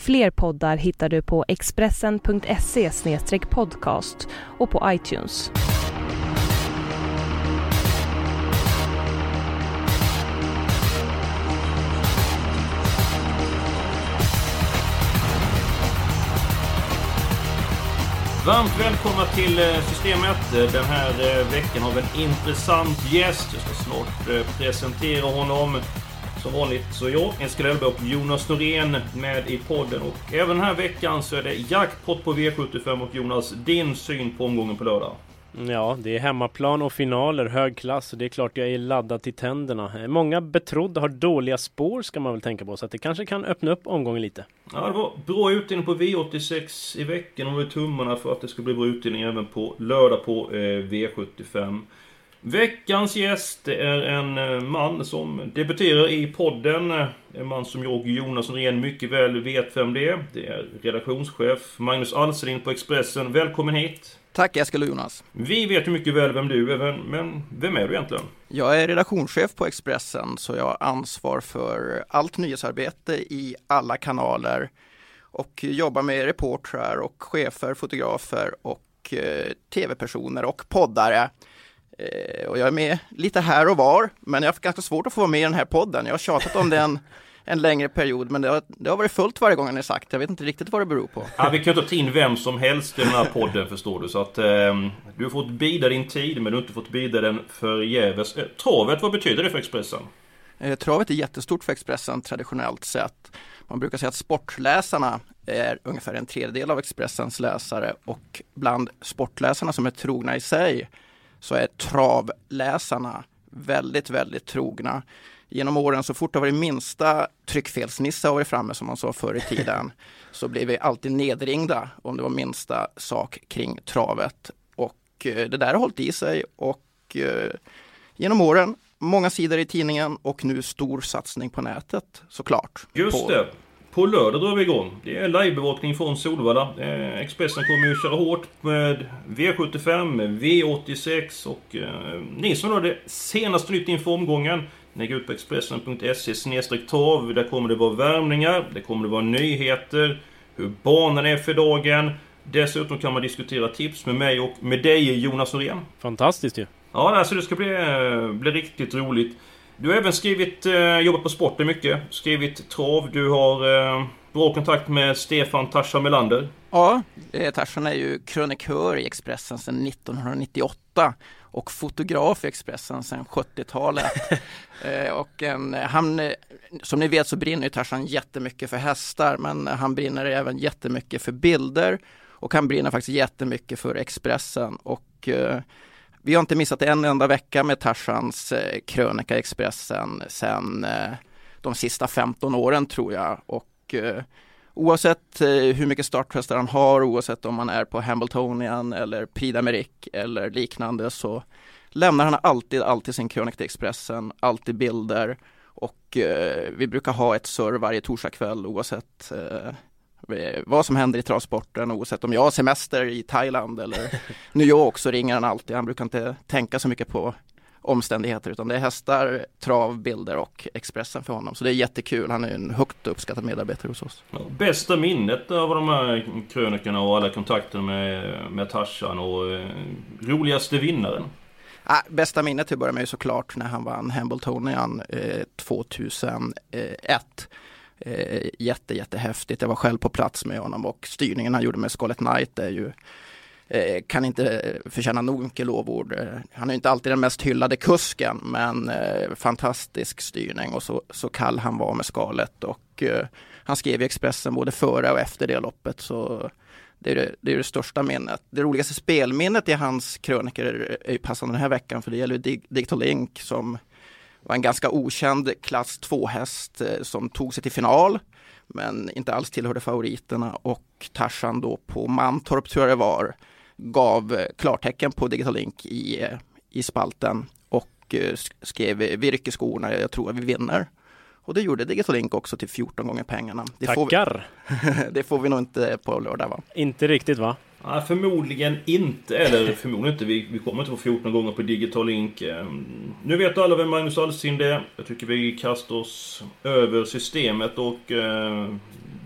Fler poddar hittar du på expressen.se podcast och på iTunes. Varmt välkomna till eh, Systemet. Den här eh, veckan har vi en intressant gäst. Jag ska snart eh, presentera honom. Som vanligt så jag, Eskil Elbe och Jonas Norén med i podden. Och även den här veckan så är det jackpot på V75 och Jonas, din syn på omgången på lördag? Ja, det är hemmaplan och finaler, hög klass. Och det är klart jag är laddad till tänderna. Många betrodda har dåliga spår ska man väl tänka på. Så att det kanske kan öppna upp omgången lite. Ja, det var bra utdelning på V86 i veckan. Och vi tummarna för att det ska bli bra utdelning även på lördag på eh, V75. Veckans gäst är en eh, man som debuterar i podden. En man som jag och Jonas Norén mycket väl vet vem det är. Det är redaktionschef Magnus Alselin på Expressen. Välkommen hit! Tack Eskil och Jonas! Vi vet ju mycket väl vem du är, men vem är du egentligen? Jag är redaktionschef på Expressen, så jag har ansvar för allt nyhetsarbete i alla kanaler och jobbar med reportrar och chefer, fotografer och eh, tv-personer och poddare. Eh, och jag är med lite här och var, men jag har haft ganska svårt att få vara med i den här podden. Jag har tjatat om den en längre period, men det har, det har varit fullt varje gång ni sagt. Jag vet inte riktigt vad det beror på. Ja, vi kan inte ta in vem som helst i den här podden förstår du. Så att eh, du har fått bida din tid, men du har inte fått bida den förgäves. Eh, travet, vad betyder det för Expressen? Eh, travet är jättestort för Expressen traditionellt sett. Man brukar säga att sportläsarna är ungefär en tredjedel av Expressens läsare och bland sportläsarna som är trogna i sig så är travläsarna väldigt, väldigt trogna. Genom åren, så fort det varit minsta tryckfelsnisse har varit framme som man sa förr i tiden, så blir vi alltid nedringda om det var minsta sak kring travet. Och eh, det där har hållit i sig och eh, genom åren många sidor i tidningen och nu stor satsning på nätet såklart. Just det. På lördag drar vi igång. Det är livebevakning från Solvalla. Eh, Expressen kommer ju köra hårt med V75, V86 och eh, ni som har det senaste nytt inför omgången. Ni går ut på Expressen.se trav. Där kommer det vara värmningar, det kommer det vara nyheter, hur banan är för dagen. Dessutom kan man diskutera tips med mig och med dig Jonas Norén. Fantastiskt ju! Ja, alltså det ska bli, eh, bli riktigt roligt. Du har även skrivit, eh, jobbat på sporten mycket. Skrivit trav. Du har eh, bra kontakt med Stefan Tasha Melander. Ja, eh, Tarzan är ju krönikör i Expressen sedan 1998 och fotograf i Expressen sedan 70-talet. eh, och en, han, som ni vet så brinner Tarzan jättemycket för hästar men han brinner även jättemycket för bilder och han brinner faktiskt jättemycket för Expressen och vi har inte missat en enda vecka med Tarzans eh, krönika i Expressen sedan eh, de sista 15 åren tror jag. Och eh, oavsett eh, hur mycket starthästar han har, oavsett om man är på Hambletonian eller Prix d'Amérique eller liknande så lämnar han alltid, alltid sin krönika till Expressen, alltid bilder och eh, vi brukar ha ett surr varje torsdagkväll oavsett Eh, vad som händer i travsporten oavsett om jag har semester i Thailand eller New York så ringer han alltid. Han brukar inte tänka så mycket på omständigheter utan det är hästar, trav, bilder och Expressen för honom. Så det är jättekul. Han är en högt uppskattad medarbetare hos oss. Ja, bästa minnet av de här krönikorna och alla kontakter med, med Tarzan och eh, roligaste vinnaren? Ah, bästa minnet till att börja med är såklart när han vann Hambletonian eh, 2001 eh, jätte, jättehäftigt. Jag var själv på plats med honom och styrningen han gjorde med Scarlet Knight är ju eh, kan inte förtjäna nog mycket lovord. Eh, han är inte alltid den mest hyllade kusken men eh, fantastisk styrning och så, så kall han var med skalet och eh, han skrev i Expressen både före och efter det loppet så det är det, det är det, största minnet. Det roligaste spelminnet i hans krönikor är, passande den här veckan för det gäller Digital Link som var en ganska okänd klass 2 häst eh, som tog sig till final men inte alls tillhörde favoriterna och Tarzan då på Mantorp tror jag det var gav klartecken på Digital Link i, i spalten och skrev virke skorna, jag tror att vi vinner. Och det gjorde Digital Link också till 14 gånger pengarna. Det Tackar! Får vi, det får vi nog inte på lördag va? Inte riktigt va? Nej, förmodligen inte. Eller förmodligen inte. Vi, vi kommer inte få 14 gånger på Digital Link. Ehm, nu vet alla vem Magnus Alsind är. Jag tycker vi kastar oss över systemet och eh,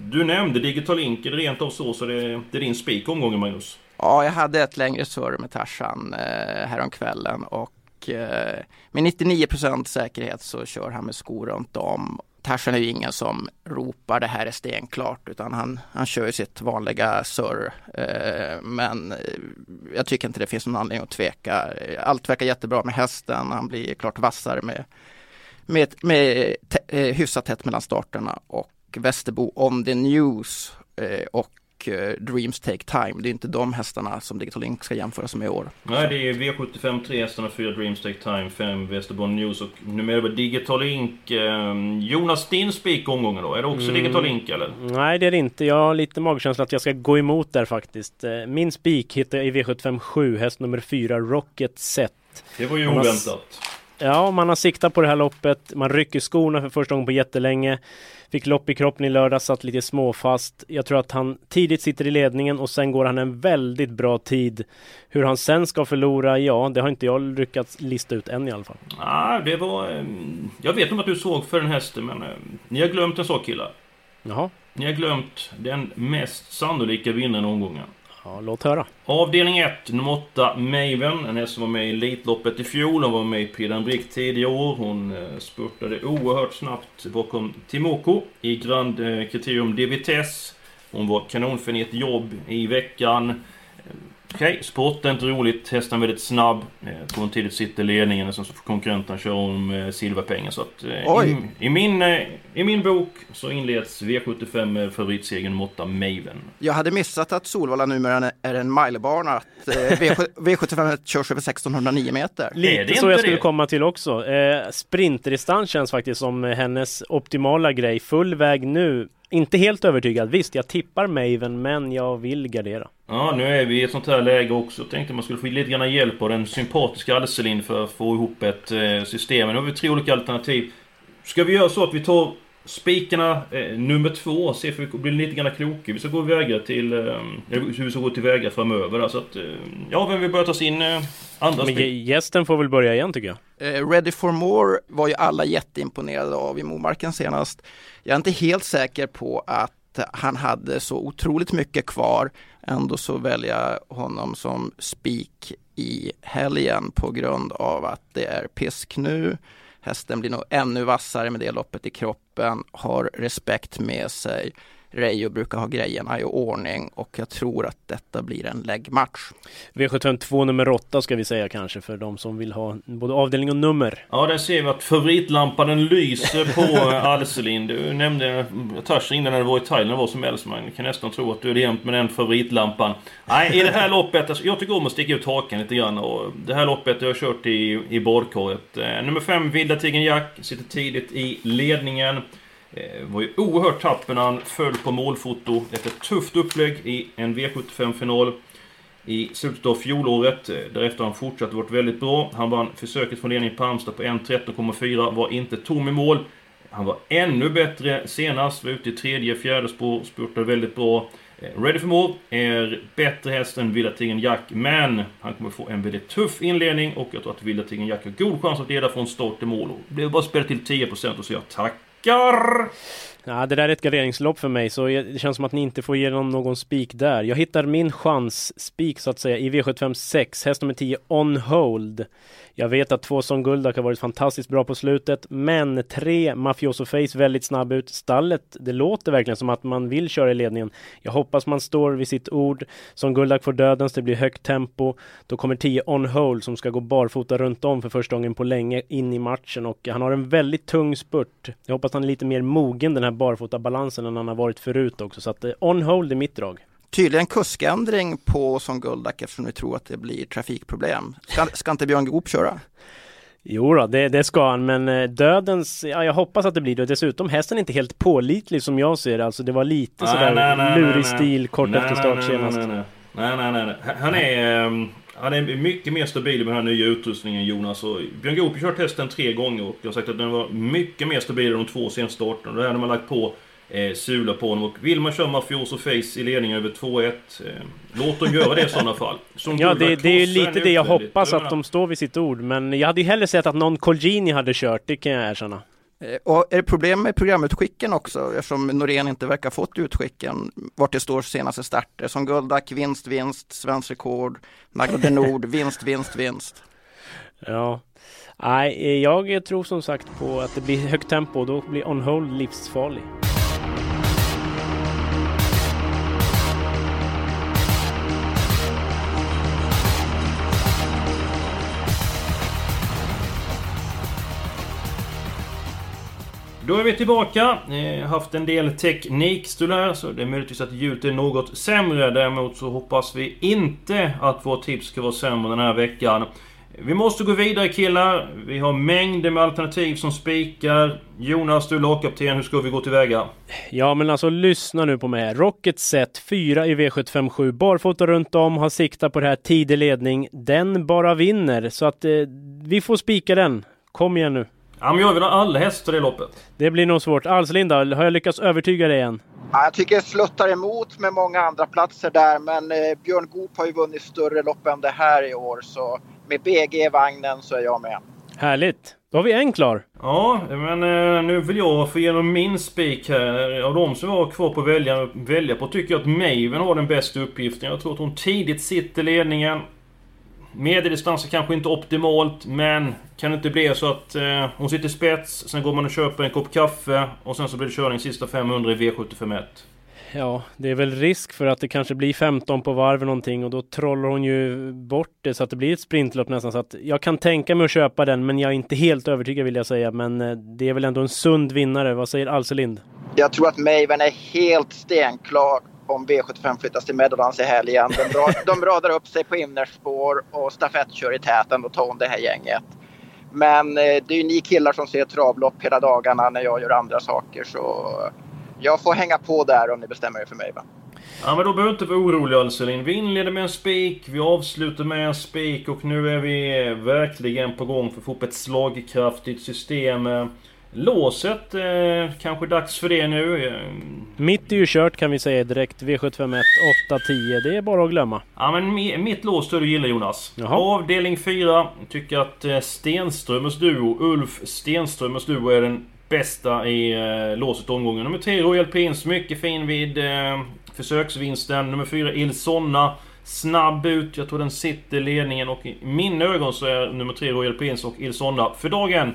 du nämnde Digital Link. Är det rent av så så det, det är din spik omgången Magnus? Ja, jag hade ett längre surr med Tarzan eh, häromkvällen och eh, med 99% säkerhet så kör han med skor runt om Tarzan är ju ingen som ropar det här är stenklart utan han, han kör ju sitt vanliga surr. Eh, men eh, jag tycker inte det finns någon anledning att tveka. Allt verkar jättebra med hästen, han blir klart vassare med, med, med eh, hyfsat tätt mellan starterna och Västerbo on the news eh, och Eh, Dreams Take Time. Det är inte de hästarna som Digital Link ska jämföras med i år. Nej, det är V75 3 hästarna, 4 Dreams Take Time, 5 Västerbotten News och numera var Digital Link. Eh, Jonas, din spik omgången då? Är det också mm. Digital Link eller? Nej, det är det inte. Jag har lite magkänsla att jag ska gå emot där faktiskt. Eh, min spik hittar jag i V75 7, häst nummer 4, Rocket Set. Det var ju oväntat. Ja, man har siktat på det här loppet. Man rycker skorna för första gången på jättelänge. Fick lopp i kroppen i lördag, satt lite småfast. Jag tror att han tidigt sitter i ledningen och sen går han en väldigt bra tid. Hur han sen ska förlora, ja, det har inte jag lyckats lista ut än i alla fall. Ah, det var... Ehm, jag vet inte att du såg för den hästen, men ehm, ni har glömt en sak killar. Jaha. Ni har glömt den mest sannolika vinnaren omgången. Ja, låt höra. Avdelning 1, nummer 8, Maven. En häst som var med i Elitloppet i fjol. Hon var med i Prix Brick tidigare år. Hon eh, spurtade oerhört snabbt bakom Timoko i Grand eh, Criterium de Vitesse. Hon var kanonfin i ett jobb i veckan. Okej, okay, sport är inte roligt. Hästen är väldigt snabb. Eh, tror hon tidigt sitter ledningen och sen så får konkurrenterna köra om med silverpengar. Så att, eh, i, i, min, eh, I min bok så inleds V75 med favoritsegern 8, Maven. Jag hade missat att Solvalla numera är en milebana. Att V75 körs över 1609 meter. Lite så jag skulle det? komma till också. Eh, sprinterdistans känns faktiskt som hennes optimala grej. Full väg nu inte helt övertygad. Visst, jag tippar Maven, men jag vill gardera. Ja, nu är vi i ett sånt här läge också. Tänkte man skulle få lite grann hjälp av den sympatiska Alselin för att få ihop ett eh, system. Nu har vi tre olika alternativ. Ska vi göra så att vi tar spikarna eh, nummer två, se för vi blir lite grann kloka. Vi ska gå väga till... Eh, hur vi ska gå tillväga framöver där, så att... Eh, ja, vem vill börja ta sin eh, andra spik? Men gästen får väl börja igen tycker jag. Eh, Ready for more var ju alla jätteimponerade av i Momarken senast. Jag är inte helt säker på att han hade så otroligt mycket kvar. Ändå så väljer jag honom som spik i helgen på grund av att det är pisk nu. Hästen blir nog ännu vassare med det loppet i kroppen, har respekt med sig. Reijo brukar ha grejerna i ordning och jag tror att detta blir en läggmatch. V752 nummer 8 ska vi säga kanske för de som vill ha både avdelning och nummer. Ja, där ser vi att favoritlampan lyser på Alselin. Du nämnde Tarzan innan när det var i Thailand vad som helst. Man kan nästan tro att du är jämt med den favoritlampan. Nej, i det här loppet, alltså, jag tycker om att sticka ut hakan lite grann och det här loppet jag har kört i, i badkaret. Eh, nummer 5, Vilda Tigern Jack, sitter tidigt i ledningen. Eh, var ju oerhört tapp när han föll på målfoto efter ett tufft upplägg i en V75-final i slutet av fjolåret. Eh, därefter har han fortsatt varit väldigt bra. Han vann försöket från ledning på Halmstad på 1.13,4. Var inte tom i mål. Han var ännu bättre senast. Var ute i tredje, fjärde spår. Spurtade väldigt bra. Eh, ready for More är bättre häst än Villatingen Jack, men han kommer få en väldigt tuff inledning och jag tror att Villatingen Jack har god chans att leda från start till mål. Det är bara att spela till 10% och säga tack tackar! Ja, det där är ett garderingslopp för mig så det känns som att ni inte får igenom någon, någon spik där. Jag hittar min chans spik så att säga i V75 6, häst nummer 10 On Hold. Jag vet att två som Guldak har varit fantastiskt bra på slutet, men tre Mafioso Face väldigt snabb ut. Stallet, det låter verkligen som att man vill köra i ledningen. Jag hoppas man står vid sitt ord. Som Guldak får dödens, det blir högt tempo. Då kommer 10 On Hold som ska gå barfota runt om för första gången på länge in i matchen och han har en väldigt tung spurt. Jag hoppas han är lite mer mogen den här barfota balansen än han har varit förut också. Så att eh, On Hold är mitt drag. Tydligen kuskändring på som Guldak eftersom vi tror att det blir trafikproblem. Ska, ska inte Björn Goop köra? Jo då, det, det ska han, men eh, dödens, ja jag hoppas att det blir det. Dessutom hästen är inte helt pålitlig som jag ser det. Alltså det var lite Nej, sådär nej, nej, lurig nej, stil kort nej, efter nej, start nej, senast. Nej, nej, nej. Han är... ehm, Han är mycket mer stabil med den här nya utrustningen Jonas. Och Björn Goop har kört hästen tre gånger och jag har sagt att den var mycket mer stabil än de två senaste starterna. Det här när man lagt på eh, sulor på honom. Och vill man köra Mafioso Face i ledningen över 2-1, eh, låt dem göra det i sådana fall. Som Ja, det, det är ju lite det jag hoppas att de står vid sitt ord. Men jag hade ju hellre sett att någon Colgjini hade kört, det kan jag erkänna. Eh, Och är det problem med programutskicken också eftersom Norén inte verkar fått utskicken vart det står senaste starter som Guldak, vinst, vinst, svensk rekord, Magda Nord, vinst, vinst, vinst. Ja. Nej, eh, jag tror som sagt på att det blir högt tempo och då blir On Hold livsfarlig. Då är vi tillbaka. Eh, haft en del teknikstrul här, så det är möjligtvis att ljudet är något sämre. Däremot så hoppas vi inte att vårt tips ska vara sämre den här veckan. Vi måste gå vidare killar. Vi har mängder med alternativ som spikar. Jonas, du är lagkapten. Hur ska vi gå tillväga? Ja men alltså lyssna nu på mig här. Rocket Set 4 i V757. Barfota runt om, har siktat på det här tidig ledning. Den bara vinner. Så att eh, vi får spika den. Kom igen nu. Ja, men jag vill ha alla hästar i loppet. Det blir nog svårt. Alslinda, har jag lyckats övertyga dig än? Ja, jag tycker jag sluttar emot med många andra platser där men eh, Björn Goop har ju vunnit större lopp än det här i år så med BG i vagnen så är jag med. Härligt. Då har vi en klar. Ja, men eh, nu vill jag få igenom min spik här. Av de som var kvar på välja, välja på tycker jag att Maven har den bästa uppgiften. Jag tror att hon tidigt sitter i ledningen. Medeldistansen kanske inte optimalt, men kan det inte bli så att eh, hon sitter spets, sen går man och köper en kopp kaffe och sen så blir det körning sista 500 i V751. Ja, det är väl risk för att det kanske blir 15 på varv eller någonting och då trollar hon ju bort det så att det blir ett sprintlopp nästan. Så att jag kan tänka mig att köpa den, men jag är inte helt övertygad vill jag säga. Men eh, det är väl ändå en sund vinnare. Vad säger Alselind? Jag tror att Maven är helt stenklar om V75 flyttas till Meadowlands i helgen. De, ra- de radar upp sig på innerspår och stafettkör i täten och tar om det här gänget. Men eh, det är ju ni killar som ser travlopp hela dagarna när jag gör andra saker så jag får hänga på där om ni bestämmer er för Maven. Ja men då behöver du inte vara orolig Alselin. Vi inleder med en spik, vi avslutar med en spik och nu är vi verkligen på gång för att få upp ett slagkraftigt system. Låset, eh, kanske dags för det nu. Eh, Mitt är ju kört kan vi säga direkt. V751 8-10. Det är bara att glömma. Ja men mi- mitt lås tror du gillar Jonas. Jaha. Avdelning 4. Tycker att eh, Stenströmers duo, Ulf Stenströmers duo är den bästa i eh, låset omgången. Nummer 3 Royal Pins, mycket fin vid eh, försöksvinsten. Nummer 4 Ilsonna. Snabb ut, jag tror den sitter ledningen och i mina ögon så är nummer 3 Royal Pins och Ilsonna för dagen.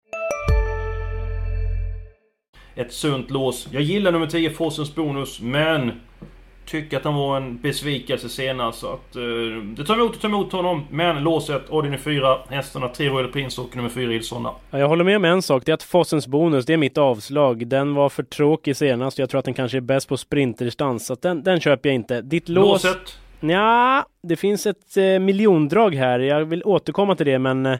Ett sunt lås. Jag gillar nummer 10 Forsens Bonus men... Tycker att han var en besvikelse senast så att... Eh, det tar emot och tar emot honom. Men låset, avdelning 4, hästarna 3 Royal Prince och nummer 4 Ilsonna. Ja, Jag håller med om en sak. Det är att Fossens bonus, det är mitt avslag. Den var för tråkig senast. Jag tror att den kanske är bäst på sprinterdistans. Så att den, den köper jag inte. Ditt lås... Låset. Ja, det finns ett eh, miljondrag här. Jag vill återkomma till det, men eh,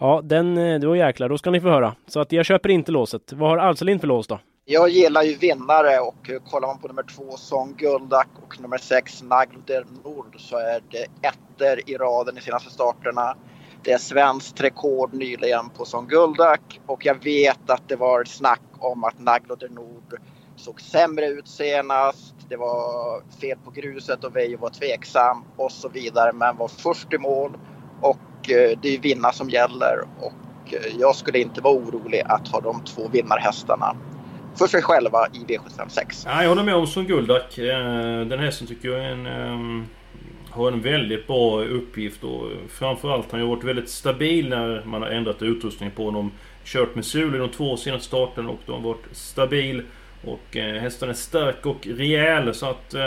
ja, den, eh, då jäklar, då ska ni få höra. Så att jag köper inte låset. Vad har Alselin för lås då? Jag gillar ju vinnare och eh, kollar man på nummer två Song Guldak och nummer sex Nagder Nord så är det ettor i raden i senaste starterna. Det är svenskt rekord nyligen på Song Guldak och jag vet att det var snack om att Nagder Nord såg sämre ut senast. Det var fel på gruset och Veijo var tveksam och så vidare men var först i mål och eh, det är vinna som gäller och eh, jag skulle inte vara orolig att ha de två vinnarhästarna för sig själva i V756. Ja, jag håller med om som Guldak. Eh, den hästen tycker jag är en... har en väldigt bra uppgift och framförallt har han varit väldigt stabil när man har ändrat utrustning på honom. Kört med Zulu de två senaste starten och de har varit stabil. Och eh, hästen är stark och rejäl så att... Eh,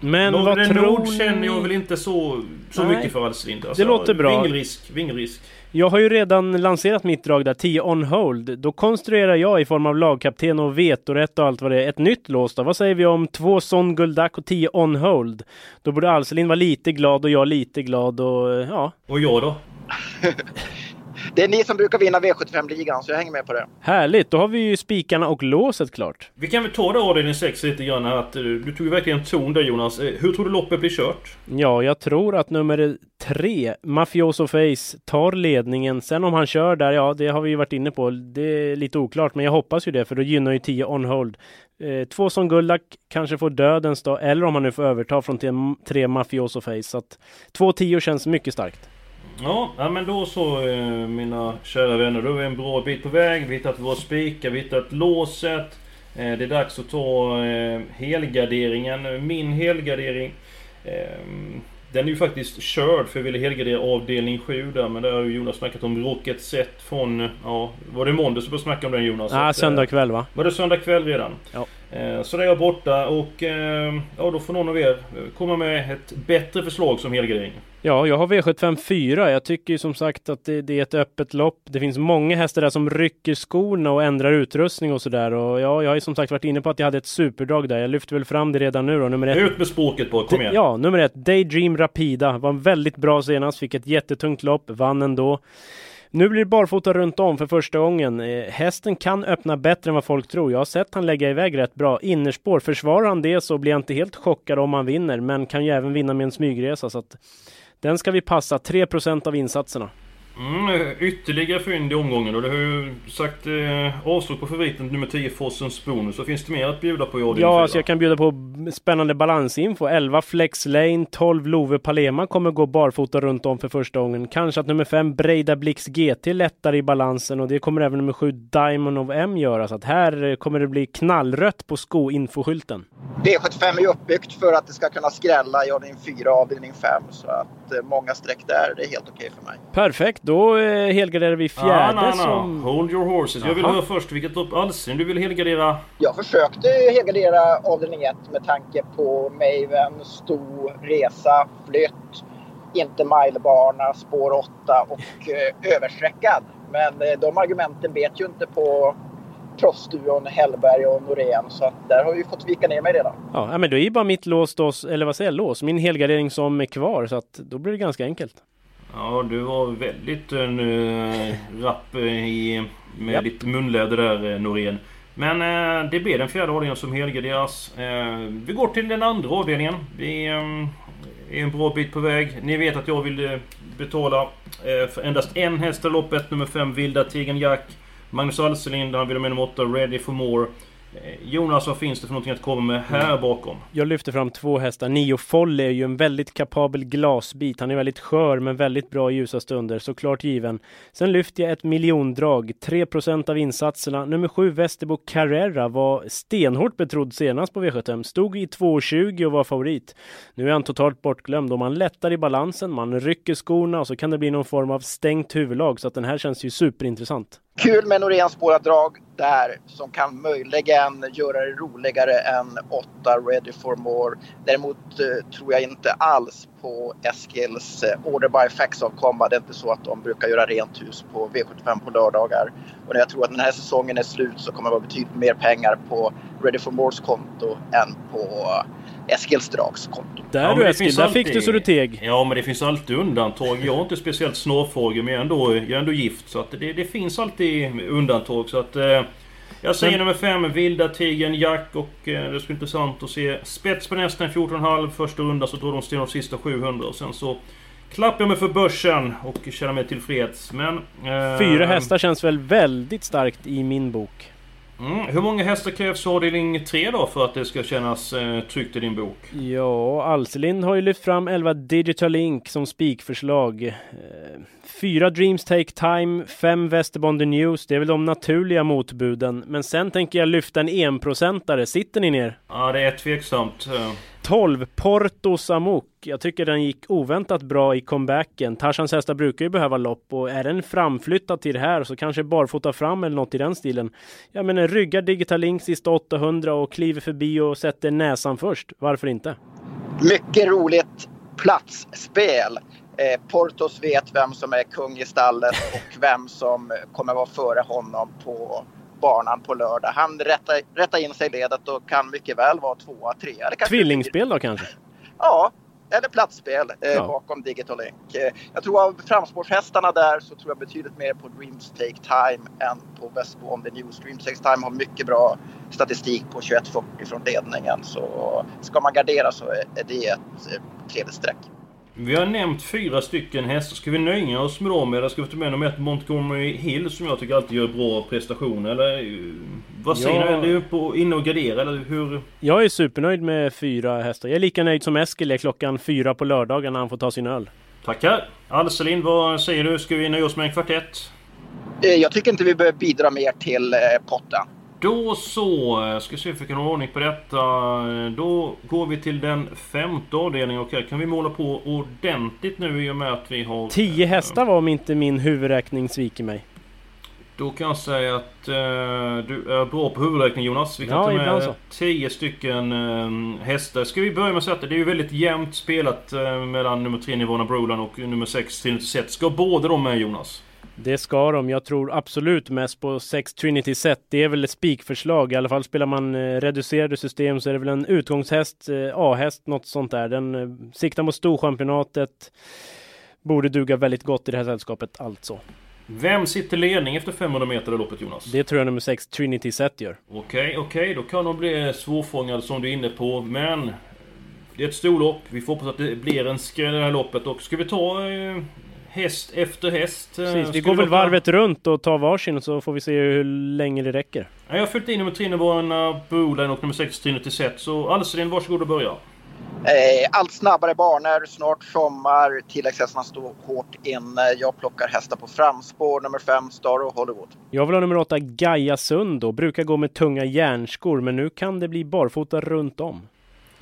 men vad tror Nord känner jag väl inte så, så Nej. mycket för Alslind. Alltså, Det låter bra. Vingelrisk, vingelrisk. Jag har ju redan lanserat mitt drag där, 10 on hold. Då konstruerar jag i form av lagkapten och vetorätt och allt vad det är, ett nytt lås då. Vad säger vi om två Son Guldak och 10 on hold? Då borde Alselin vara lite glad och jag lite glad och ja, Och jag då? Det är ni som brukar vinna V75-ligan, så jag hänger med på det. härligt. Då har vi ju spikarna och låset klart. Vi kan väl ta det avdelning 6 lite grann här. Att, eh, du tog ju verkligen ton där Jonas. Eh, Hur tror du loppet blir kört? Ja, jag tror att nummer tre, Mafioso Face, tar ledningen. Sen om han kör där, ja, det har vi ju varit inne på. Det är lite oklart, men jag hoppas ju det, för då gynnar ju 10 on hold. Eh, två som Gullak kanske får dödens då, eller om han nu får överta från tre, tre Mafioso Face. Så att 2-10 känns mycket starkt. Ja, ja men då så eh, mina kära vänner. Då är vi en bra bit på väg. Vi har hittat våra spikar, vi har hittat låset. Eh, Det är dags att ta eh, helgarderingen. Min helgardering. Den är ju faktiskt körd för jag ville helgardera avdelning 7 där. Men där har ju Jonas snackat om Rocket Set från... Ja, var det måndag som började snacka om den Jonas? Så Ah, eh, söndag kväll va? Var det söndag kväll redan? Ja. Eh, Så där är jag borta och eh, ja, då får någon av er komma med ett bättre förslag som helgardering. Ja, jag har V75 4. Jag tycker som sagt att det, det är ett öppet lopp. Det finns många hästar där som rycker skorna och ändrar utrustning och sådär. Och ja, jag har ju som sagt varit inne på att jag hade ett superdrag där. Jag lyfter väl fram det redan nu då. Nummer ett. Ut med språket bara, kom igen. Ja, nummer ett. Daydream Rapida. Var väldigt bra senast. Fick ett jättetungt lopp. Vann ändå. Nu blir det barfota runt om för första gången. Eh, hästen kan öppna bättre än vad folk tror. Jag har sett han lägga iväg rätt bra. Innerspår, försvarar han det så blir jag inte helt chockad om han vinner. Men kan ju även vinna med en smygresa. Så att den ska vi passa. 3% av insatserna. Mm, ytterligare fynd i omgången och du har ju sagt eh, avslag på favoriten nummer 10 Fossens bonus. Så finns det mer att bjuda på i avdelning Ja, alltså jag kan bjuda på spännande balansinfo. 11 Flex Lane, 12 Love Palema kommer gå barfota runt om för första gången. Kanske att nummer 5 Breida Blix GT lättar i balansen och det kommer även nummer 7 Diamond of M göra. Så att här eh, kommer det bli knallrött på skoinfoskylten. V75 är uppbyggt för att det ska kunna skrälla i avdelning 4 och avdelning 5. Så att många streck där, det är helt okej för mig. Perfekt, då eh, helgarderar vi fjärde Ah, na, na. som... Hold your horses. Jag vill höra först vilket lopp Alsing du vill helgardera. Jag försökte helgardera avdelning 1 med tanke på Maven, Sto, Resa, Flytt, inte milebana, spår 8 och eh, översträckad. Men eh, de argumenten bet ju inte på proffsduon Hellberg och Norén så att där har vi fått vika ner mig redan. Ja, ja, men då är ju bara mitt lås då, eller vad säger jag, lås? Min helgardering som är kvar så att då blir det ganska enkelt. Ja, du var väldigt uh, rapp eh, i, med ditt munläder där Norén. Men eh, det blir den fjärde avdelningen som helgarderas. Eh, vi går till den andra avdelningen. Vi eh, är en bra bit på väg. Ni vet att jag vill betala för endast en häst i loppet. Nummer 5 Vilda Tigern Jack. Magnus Alselind, han vill ha med nummer 8 Ready for More. Eh, Jonas, vad finns det för någonting att komma med här bakom? Jag lyfter fram två hästar. Nio Folly är ju en väldigt kapabel glasbit. Han är väldigt skör men väldigt bra i ljusa stunder. Såklart given. Sen lyfter jag ett miljondrag. 3% av insatserna. Nummer sju Västerbo Carrera var stenhårt betrodd senast på V75. Stod i 2,20 och var favorit. Nu är han totalt bortglömd och man lättar i balansen. Man rycker skorna och så kan det bli någon form av stängt huvudlag. Så att den här känns ju superintressant. Kul med Noréns drag där som kan möjligen göra det roligare än 8 Ready for More. Däremot eh, tror jag inte alls på Eskils eh, Order by Fax avkomma. Det är inte så att de brukar göra rent hus på V75 på lördagar. Och när jag tror att den här säsongen är slut så kommer det vara betydligt mer pengar på Ready for Mores konto än på Eskils drags konto. Där Ja, du det Eskil, där fick alltid- du så du teg. Ja, men det finns alltid undantag. Jag är inte speciellt snårfågel, men jag är ändå, jag är ändå gift. Så att det, det finns alltid undantag. Så att... Eh, jag säger Men- nummer 5, Vilda Tigern Jack. Och eh, det skulle bli intressant att se spets på nästan 14,5 första runda. Så drar de sten de sista 700. Och sen så klappar jag mig för börsen och känner mig tillfreds. Men... eh, Fyra hästar känns väl väldigt starkt i min bok. Mm, hur många hästar krävs i avdelning 3 då för att det ska kännas eh, tryggt i din bok? Ja, Alselind har ju lyft fram 11 Digital Link som spikförslag. Eh, Fyra Dreams Take Time, fem Västerbond The News. Det är väl de naturliga motbuden. Men sen tänker jag lyfta en enprocentare. Sitter ni ner? Ja, det är tveksamt. 12, Porto Samuk. Jag tycker den gick oväntat bra i comebacken. Tarzans hästar brukar ju behöva lopp och är den framflyttad till det här så kanske barfota fram eller något i den stilen. Ja men ryggar Digital Link sista 800 och kliver förbi och sätter näsan först. Varför inte? Mycket roligt platsspel. Eh, Portos vet vem som är kung i stallet och vem som kommer vara före honom på banan på lördag. Han rättar, rättar in sig i ledet och kan mycket väl vara tvåa, trea. Eller kanske Tvillingspel då kanske? Ja, eller platsspel eh, Ja. bakom Digital Link. Eh, jag tror av framspårshästarna där så tror jag betydligt mer på Dreams Take Time än på Vespo on the News. Dreams Take Time har mycket bra statistik på 21.40 från ledningen. Så ska man gardera så är är det ett eh, trevligt streck. Vi har nämnt fyra stycken hästar. Ska vi nöja oss med dem eller ska vi ta med nummer ett Montgomery Hill som jag tycker alltid gör bra prestationer? Eller eh, vad säger Ja. du? Är du på inne och gardera eller hur? Jag är supernöjd med fyra hästar. Jag är lika nöjd som Eskil är klockan fyra på lördagen när han får ta sin öl. Tackar! Alselin, vad säger du? Ska vi nöja oss med en kvartett? Eh, jag tycker inte vi behöver bidra mer till eh, potten. Då så, eh, ska se om vi kan ha ordning på detta. Då går vi till den femte avdelningen och här kan vi måla på ordentligt nu i och med att vi har... Tio hästar var om inte min huvudräkning sviker mig. Då kan jag säga att eh, du är bra på huvudräkning Jonas. Vi kan Ja, ta med så. 10 stycken eh, hästar. Ska vi börja med att säga att det är ju väldigt jämnt spelat eh, mellan nummer 3 Nirvana Brolan och nummer 6 Trinity Set. Ska båda de med Jonas? Det ska de. Jag tror absolut mest på 6 Trinity Set. Det är väl ett spikförslag. I alla fall spelar man eh, reducerade system så är det väl en utgångshäst, eh, A-häst, något sånt där. Den eh, siktar mot Storchampionatet. Borde duga väldigt gott i det här sällskapet alltså. Vem sitter ledning efter 500 meter i loppet Jonas? Det tror jag nummer 6 Trinity Set gör. Okej, okej. Då kan de bli svårfångade som du är inne på. Men... Det är ett storlopp. Vi får hoppas att det blir en skräll i det här loppet. Och ska vi ta eh, häst efter häst? eh, Precis, vi går väl varvet runt och tar varsin så får vi se hur länge det räcker. Ja, Jag har fyllt i nummer 3 Nirvana Broline och nummer 6 Trinity Set. Så Alselin, varsågod och börja. Eh, allt snabbare banor, snart sommar, tilläggshästarna står hårt inne. Jag plockar hästar på framspår, nummer 5 Star och Hollywood. Jag vill ha nummer 8 Gaia Sund då. Brukar gå med tunga järnskor men nu kan det bli barfota runt om.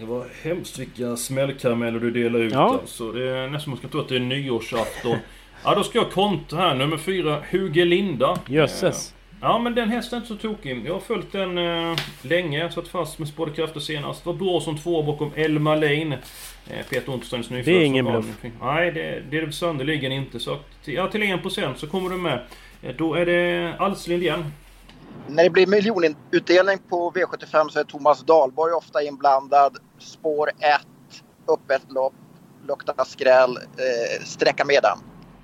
Det var hemskt vilka smällkarameller du delar ut Ja. alltså. Det är nästan man ska tro att det är nyårsafton. ja, då ska jag kontra här. Nummer 4 Huge Linda. Jösses. Ja, men den hästen är inte så tokig. Jag har följt den eh, länge. Satt fast med Spårade Krafter senast. Var bra som två bakom Elma Lane. Eh, Peter Untersteins nyfödd. Det är ingen bluff. Nej, det, det är det sannerligen inte. Så ja, till 1% så kommer du med. Eh, då är det Alslind igen. När det blir miljonutdelning på V75 så är Thomas Dahlborg ofta inblandad. Spår 1, öppet lopp, luktar skräll, eh, sträcka med den.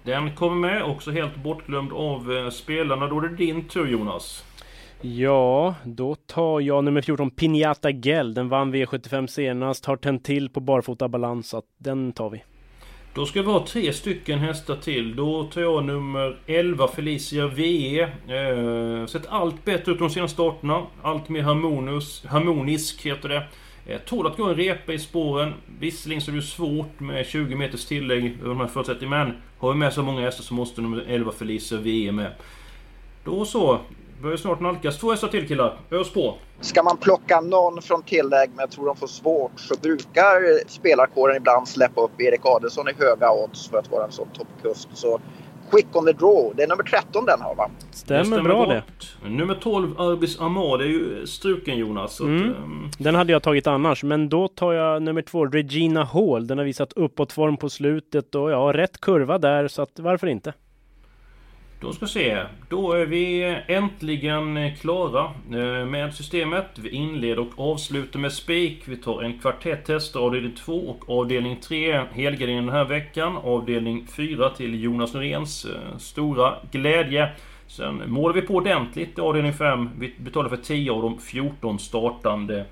Den kommer med, också helt bortglömd av eh, spelarna. Då är det din tur Jonas. Ja, då tar jag nummer 14 Pinata Gel. Den vann V75 senast, har tänt till på barfota balans, så att den tar vi. Då ska vi ha tre stycken hästar till. Då tar jag nummer 11 Felicia VE. Eh, sett allt bättre ut de senaste starterna. Allt mer harmonus, harmonisk heter det. Eh, tål att gå en repa i spåren. Visserligen så är det svårt med 20 meters tillägg över de här förutsättningarna. Men har vi med så många hästar så måste nummer 11 Felicia VE med. Då så. Börjar snart nalkas. Två hästar till killar. Ös på. Ska man plocka någon från tillägg men jag tror de får svårt så brukar spelarkåren ibland släppa upp Erik Adelsson i höga odds för att vara en sån toppkust. Så Quick on the draw, det är nummer 13 den har va? Stämmer, bra det. gott. Nummer 12 Arbis Amar. Det är ju struken Jonas. Så Mm. att, ehm, Den hade jag tagit annars, men då tar jag nummer två, Regina Hall. Den har visat uppåtform på slutet och ja, rätt kurva där, så att varför inte? Då ska vi se. Då är vi äntligen klara eh, med systemet. Vi inleder och avslutar med spik. Vi tar en kvartett tester avdelning 2 och avdelning 3 helgardinen den här veckan. Avdelning 4 till Jonas Noréns eh, stora glädje. Sen målar vi på ordentligt i avdelning 5. Vi betalar för 10 av de 14 startande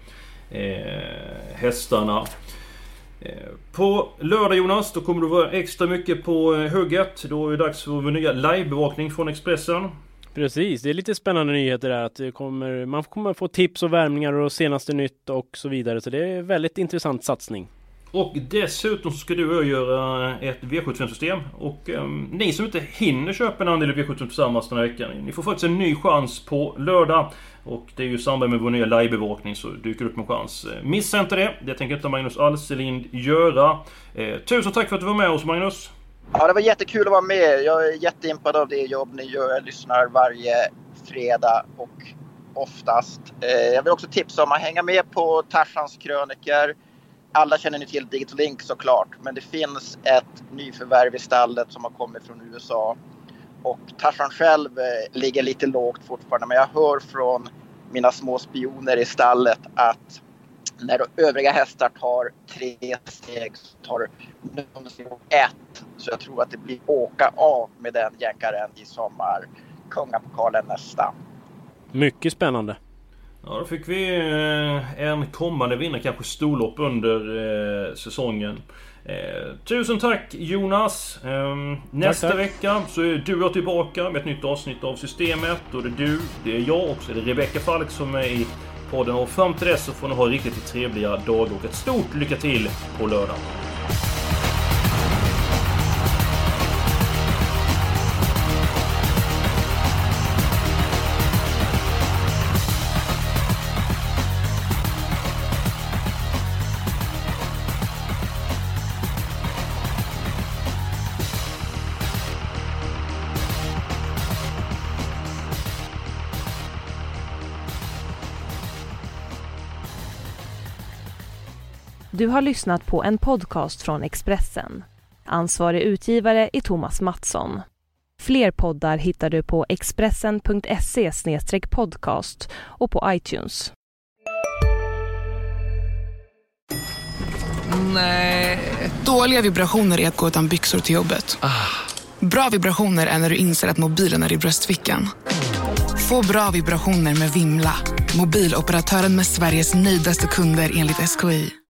eh, hästarna. Eh, På lördag Jonas, då kommer du vara extra mycket på eh, hugget. Då är det dags för vår nya livebevakning från Expressen. Precis, det är lite spännande nyheter där att kommer, man kommer få tips och värmningar och senaste nytt och så vidare. Så det är en väldigt intressant satsning. Och dessutom ska du och jag göra ett V75-system. Och um, ni som inte hinner köpa en andel i V75 tillsammans den här veckan. Ni får faktiskt en ny chans på lördag. Och det är ju i samband med vår nya livebevakning så dyker upp en chans. Eh, missa inte det. Det tänker inte Magnus Alselind göra. Eh, tusen tack för att du var med oss Magnus. Ja, det var jättekul att vara med. Jag är jätteimpad av det jobb ni gör. Jag lyssnar varje fredag och oftast. Eh, jag vill också tipsa om att hänga med på Tarzans kröniker. Alla känner ni till Digital Link såklart, men det finns ett nyförvärv i stallet som har kommit från USA. Och Tarzan själv eh, ligger lite lågt fortfarande, men jag hör från mina små spioner i stallet att när de övriga hästar tar tre steg så tar Nuncio ett. Så jag tror att det blir åka av med den jänkaren i sommar. Kungapokalen nästa. Mycket spännande. Ja, då fick vi eh, en kommande vinnare, kanske storlopp under eh, säsongen. Eh, tusen tack Jonas! Eh, nästa tack. vecka så är du och jag tillbaka med ett nytt avsnitt av Systemet. Och det är du, det är jag och så är det Rebecka Falk som är i podden. Och fram till dess så får ni ha riktigt trevliga dagar och ett stort lycka till på lördag. Du har lyssnat på en podcast från Expressen. Ansvarig utgivare är Thomas Mattsson. Fler poddar hittar du på expressen.se podcast och på iTunes. Nej. Dåliga vibrationer är att gå utan byxor till jobbet. Bra vibrationer är när du inser att mobilen är i bröstfickan. Få bra vibrationer med Vimla. Mobiloperatören med Sveriges nöjdaste kunder enligt SKI.